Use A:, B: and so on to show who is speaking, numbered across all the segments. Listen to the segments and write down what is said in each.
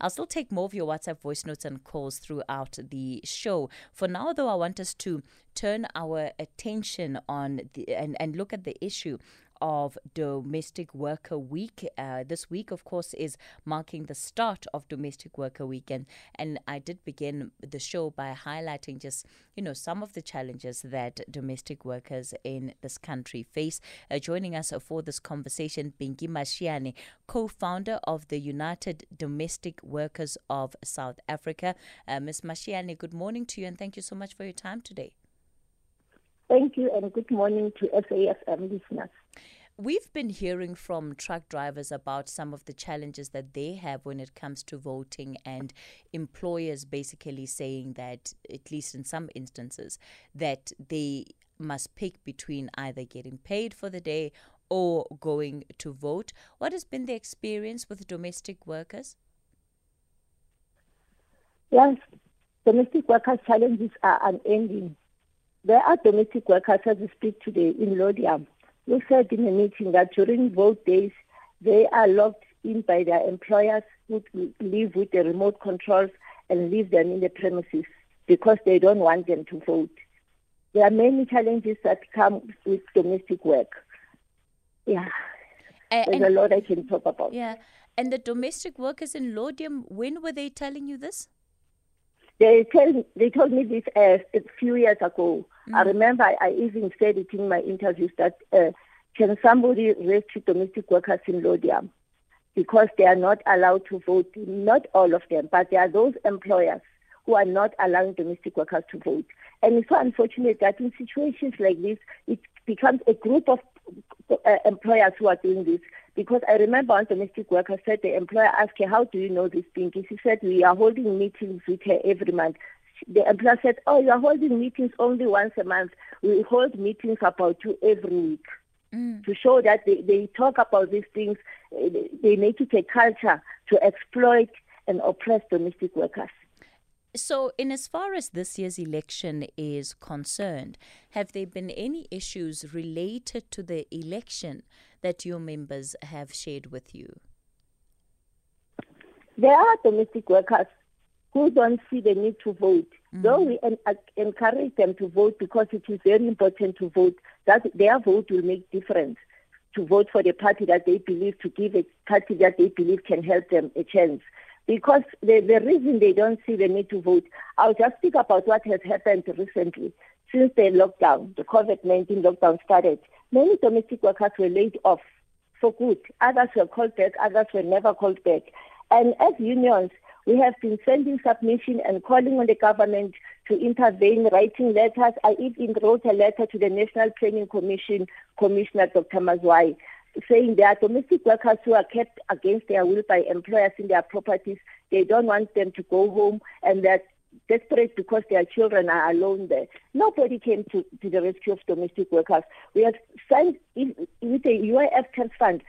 A: I'll still take more of your WhatsApp voice notes and calls throughout the show. For now, though, I want us to turn our attention on the, and, and look at the issue of Domestic Worker Week. Uh, this week, of course, is marking the start of Domestic Worker Week, and, and I did begin the show by highlighting just you know some of the challenges that domestic workers in this country face. Uh, joining us for this conversation, Pinky Mashiane, co-founder of the United Domestic Workers of South Africa. Uh, Ms. Mashiane, good morning to you, and thank you so much for your time today.
B: Thank you, and good morning to SAFM listeners.
A: We've been hearing from truck drivers about some of the challenges that they have when it comes to voting, and employers basically saying that, at least in some instances, that they must pick between either getting paid for the day or going to vote. What has been the experience with domestic workers?
B: Yes, domestic workers' challenges are unending. There are domestic workers as we speak today in Laudium who said in a meeting that during vote days they are locked in by their employers who live with the remote controls and leave them in the premises because they don't want them to vote. There are many challenges that come with domestic work. Yeah. Uh, There's a lot I can talk about.
A: Yeah. And the domestic workers in Laudium, when were they telling you this?
B: They tell they told me this uh, a few years ago. Mm. I remember I, I, even said it in my interviews that uh, can somebody rescue domestic workers in Laudium because they are not allowed to vote. Not all of them, but there are those employers who are not allowing domestic workers to vote. And it's so unfortunate that in situations like this, it becomes a group of uh, employers who are doing this. Because I remember one domestic worker said the employer asked her, how do you know this thing? She said, we are holding meetings with her every month. The employer said, oh, you are holding meetings only once a month. We hold meetings about two every week. Mm. To show that they, they talk about these things, they make it a culture to exploit and oppress domestic workers.
A: So, in as far as this year's election is concerned, have there been any issues related to the election that your members have shared with you?
B: There are domestic workers who don't see the need to vote. Mm-hmm. Though we en- encourage them to vote because it is very important to vote, that their vote will make difference to vote for the party that they believe to give a party that they believe can help them a chance. Because the, the reason they don't see the need to vote, I'll just speak about what has happened recently. Since the lockdown, the COVID-19 lockdown started, many domestic workers were laid off for good. Others were called back, others were never called back. And as unions, we have been sending submission and calling on the government to intervene, writing letters. I even wrote a letter to the National Training Commission Commissioner Dr. Mazwai saying there are domestic workers who are kept against their will by employers in their properties. They don't want them to go home and they're desperate because their children are alone there. Nobody came to, to the rescue of domestic workers. We have signed in, with the UIF trust fund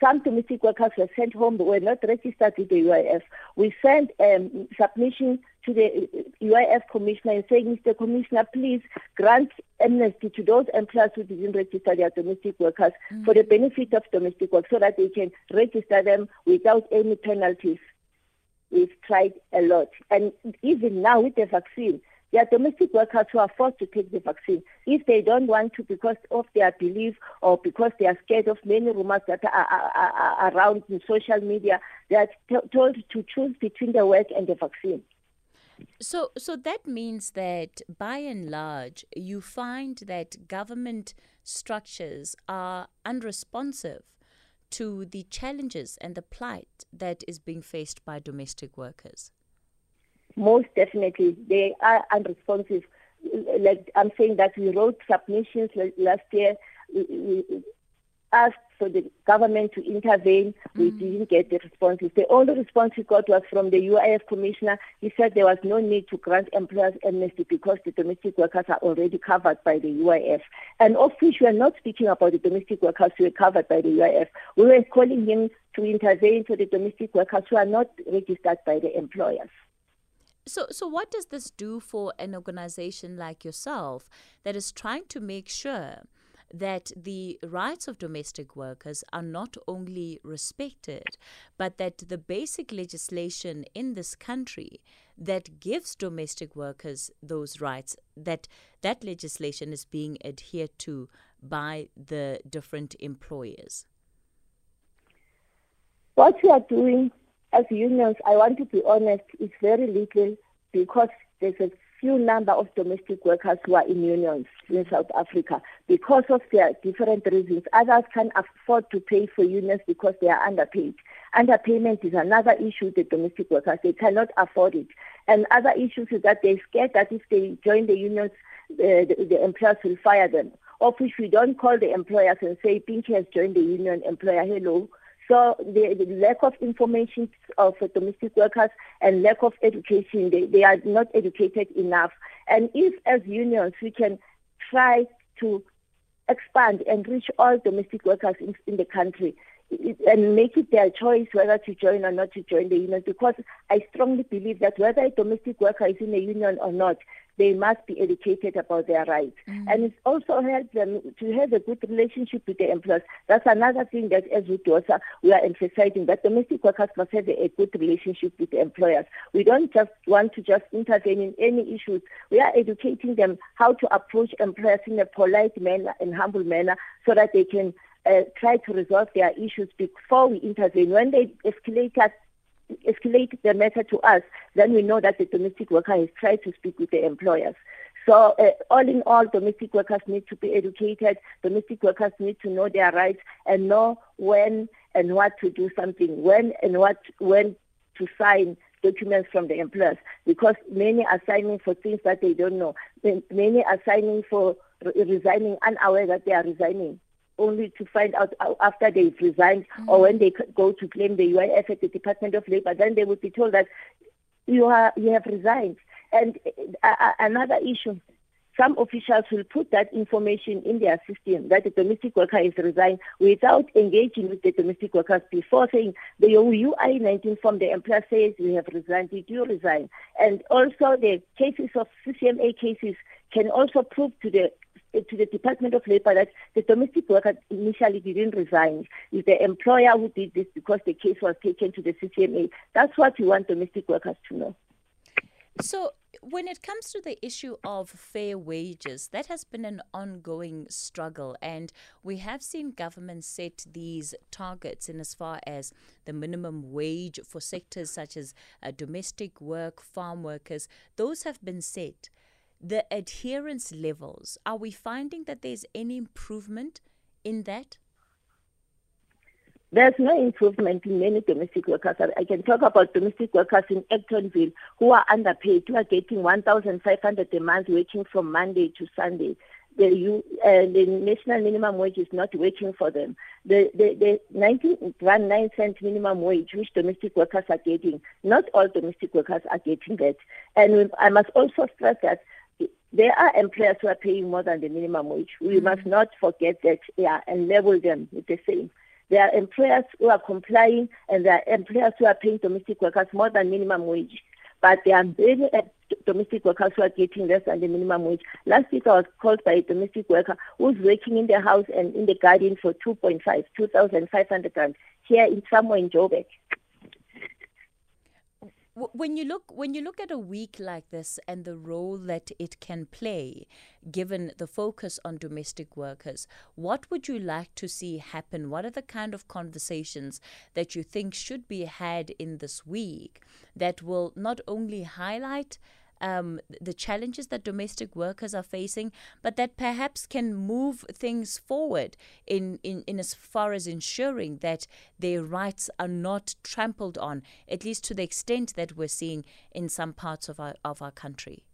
B: some domestic workers were sent home, were not registered with the UIF. We sent um, submission to the UIF commissioner and saying, Mr. Commissioner, please grant amnesty to those employers who didn't register their domestic workers mm-hmm. for the benefit of domestic work so that they can register them without any penalties. We've tried a lot. And even now with the vaccine, there are domestic workers who are forced to take the vaccine. If they don't want to because of their belief or because they are scared of many rumors that are, are, are around in social media, they are t- told to choose between the work and the vaccine.
A: So, so that means that by and large, you find that government structures are unresponsive to the challenges and the plight that is being faced by domestic workers
B: most definitely they are unresponsive. Like I'm saying that we wrote submissions last year. We, asked for the government to intervene. Mm. We didn't get the responses. The only response we got was from the UIF commissioner. He said there was no need to grant employers amnesty because the domestic workers are already covered by the UIF. And of which we are not speaking about the domestic workers who are covered by the UIF. We were calling him to intervene for the domestic workers who are not registered by the employers.
A: So, so what does this do for an organization like yourself that is trying to make sure that the rights of domestic workers are not only respected, but that the basic legislation in this country that gives domestic workers those rights, that that legislation is being adhered to by the different employers?
B: What we are doing as unions, I want to be honest, it's very little because there's a few number of domestic workers who are in unions in South Africa because of their different reasons. Others can afford to pay for unions because they are underpaid. Underpayment is another issue with domestic workers. They cannot afford it. And other issues is that they're scared that if they join the unions, uh, the, the employers will fire them. Of which we don't call the employers and say, Pinky has joined the union, employer, hello. So the, the, lack of information of domestic workers and lack of education, they, they are not educated enough. And if as unions we can try to expand and reach all domestic workers in, in the country, and make it their choice whether to join or not to join the union because I strongly believe that whether a domestic worker is in a union or not, they must be educated about their rights. Mm-hmm. And it also helps them to have a good relationship with the employers. That's another thing that as UDWOSA, we are emphasizing that domestic workers must have a, a good relationship with the employers. We don't just want to just intervene in any issues. We are educating them how to approach employers in a polite manner and humble manner so that they can uh, try to resolve their issues before we intervene. When they escalate us, escalate the matter to us, then we know that the domestic worker has tried to speak with the employers. So uh, all in all, domestic workers need to be educated. Domestic workers need to know their rights and know when and what to do something, when and what when to sign documents from the employers, because many are signing for things that they don't know. Many are signing for resigning unaware that they are resigning only to find out after they've resigned mm-hmm. or when they go to claim the UIF at the Department of Labor, then they would be told that you are you have resigned. And uh, uh, another issue, some officials will put that information in their system that the domestic worker is resigned without engaging with the domestic workers before saying the UI 19 form, the employer says you have resigned, did you resign? And also the cases of CCMA cases can also prove to the to the Department of Labor that the domestic worker initially didn't resign. It's the employer who did this because the case was taken to the CCMA. That's what we want domestic workers to know.
A: So, when it comes to the issue of fair wages, that has been an ongoing struggle, and we have seen governments set these targets in as far as the minimum wage for sectors such as uh, domestic work, farm workers. Those have been set the adherence levels, are we finding that there's any improvement in that?
B: There's no improvement in many domestic workers. I can talk about domestic workers in Actonville who are underpaid, who are getting 1,500 a month working from Monday to Sunday. The, uh, the national minimum wage is not working for them. The, the, the 19 rand 9 cent minimum wage, which domestic workers are getting, not all domestic workers are getting that. And I must also stress that there are employers who are paying more than the minimum wage. We mm-hmm. must not forget that, yeah, and level them with the same. There are employers who are complying, and there are employers who are paying domestic workers more than minimum wage. But there are many uh, domestic workers who are getting less than the minimum wage. Last week I was called by a domestic worker who's working in the house and in the garden for 2.5, 2,500 rand here in somewhere in Joburg
A: when you look when you look at a week like this and the role that it can play given the focus on domestic workers what would you like to see happen? What are the kind of conversations that you think should be had in this week that will not only highlight um, the challenges that domestic workers are facing, but that perhaps can move things forward in, in, in as far as ensuring that their rights are not trampled on, at least to the extent that we're seeing in some parts of our, of our country?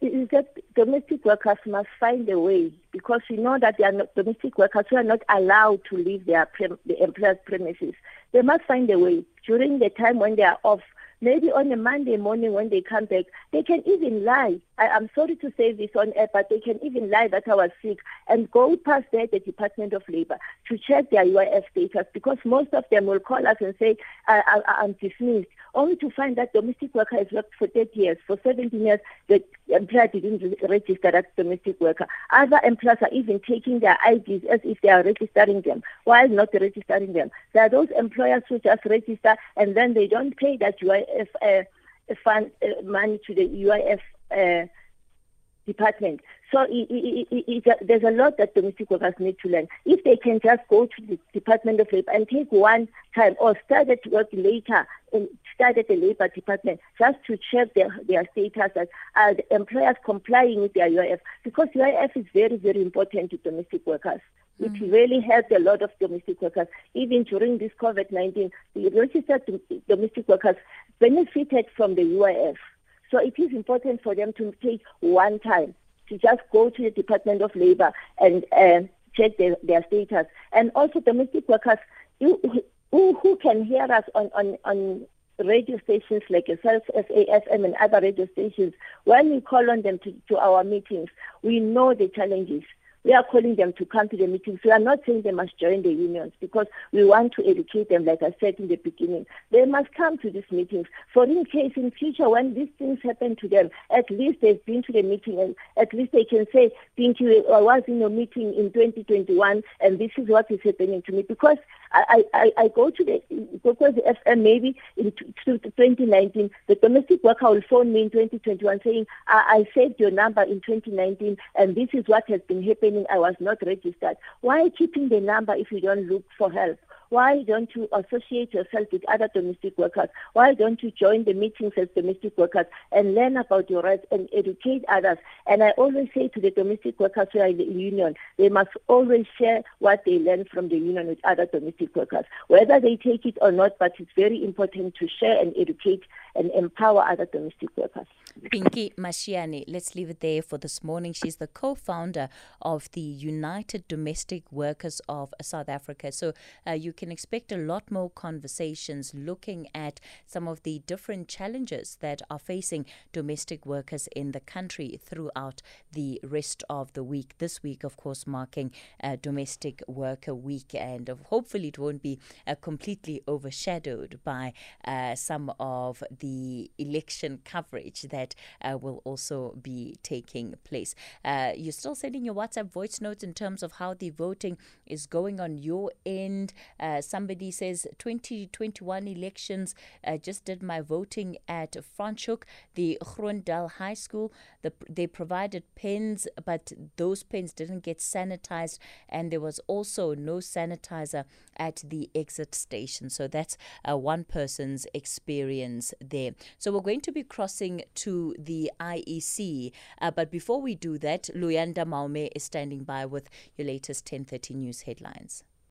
B: Is that domestic workers must find a way because we know that they are not domestic workers who are not allowed to leave their the employer's premises. They must find a way during the time when they are off maybe on a Monday morning when they come back, they can even lie. I, am sorry to say this on air, but they can even lie that I was sick and go past there, the Department of Labor, to check their UIF status because most of them will call us and say, I, I'm dismissed, only to find that domestic worker has worked for 30 years, for 17 years, the employer didn't register as domestic worker. Other employers are even taking their IDs as if they are registering them, while not registering them. There are those employers who just register and then they don't pay that UIF uh, fund uh, money to the UIF uh, department. So it, it, it, there's a lot that domestic workers need to learn. If they can just go to the Department of Labor and take one time or start at work later and start at the Labor Department just to check their, their status as are the employers complying with their UIF because UIF is very, very important to domestic workers. It mm. really helped a lot of domestic workers. Even during this COVID-19, the registered domestic workers benefited from the UIF. So it is important for them to take one time to just go to the Department of Labor and uh, check their, their status. And also domestic workers who, who, can hear us on, on, on radio stations like yourself, SAFM and other radio stations, when we call on them to, to our meetings, we know the challenges we are calling them to come to the meetings. We are not saying they must join the unions because we want to educate them, like I said in the beginning. They must come to these meetings. For in case in future when these things happen to them, at least they've been to the meeting and at least they can say, Thank you, I was in a meeting in 2021 and this is what is happening to me. Because I, I, I go to the to the FM maybe in 2019, the domestic worker will phone me in 2021 saying, I, I saved your number in 2019 and this is what has been happening. I was not registered. Why keeping the number if you don't look for help? Why don't you associate yourself with other domestic workers? Why don't you join the meetings as domestic workers and learn about your rights and educate others? And I always say to the domestic workers who are in the union, they must always share what they learn from the union with other domestic workers, whether they take it or not, but it's very important to share and educate and empower other domestic workers.
A: Pinky Mashiane, let's leave it there for this morning. She's the co founder of the United Domestic Workers of South Africa. So uh, you can expect a lot more conversations looking at some of the different challenges that are facing domestic workers in the country throughout the rest of the week. This week, of course, marking uh, Domestic Worker Week, and hopefully it won't be uh, completely overshadowed by uh, some of the election coverage that uh, will also be taking place. Uh, you're still sending your WhatsApp voice notes in terms of how the voting is going on your end. Uh, somebody says 2021 elections. I just did my voting at Franschhoek, the Groendal High School. The, they provided pens, but those pens didn't get sanitized, and there was also no sanitizer at the exit station. So that's uh, one person's experience there. So we're going to be crossing to the IEC, uh, but before we do that, Luyanda Maume is standing by with your latest 10:30 news headlines.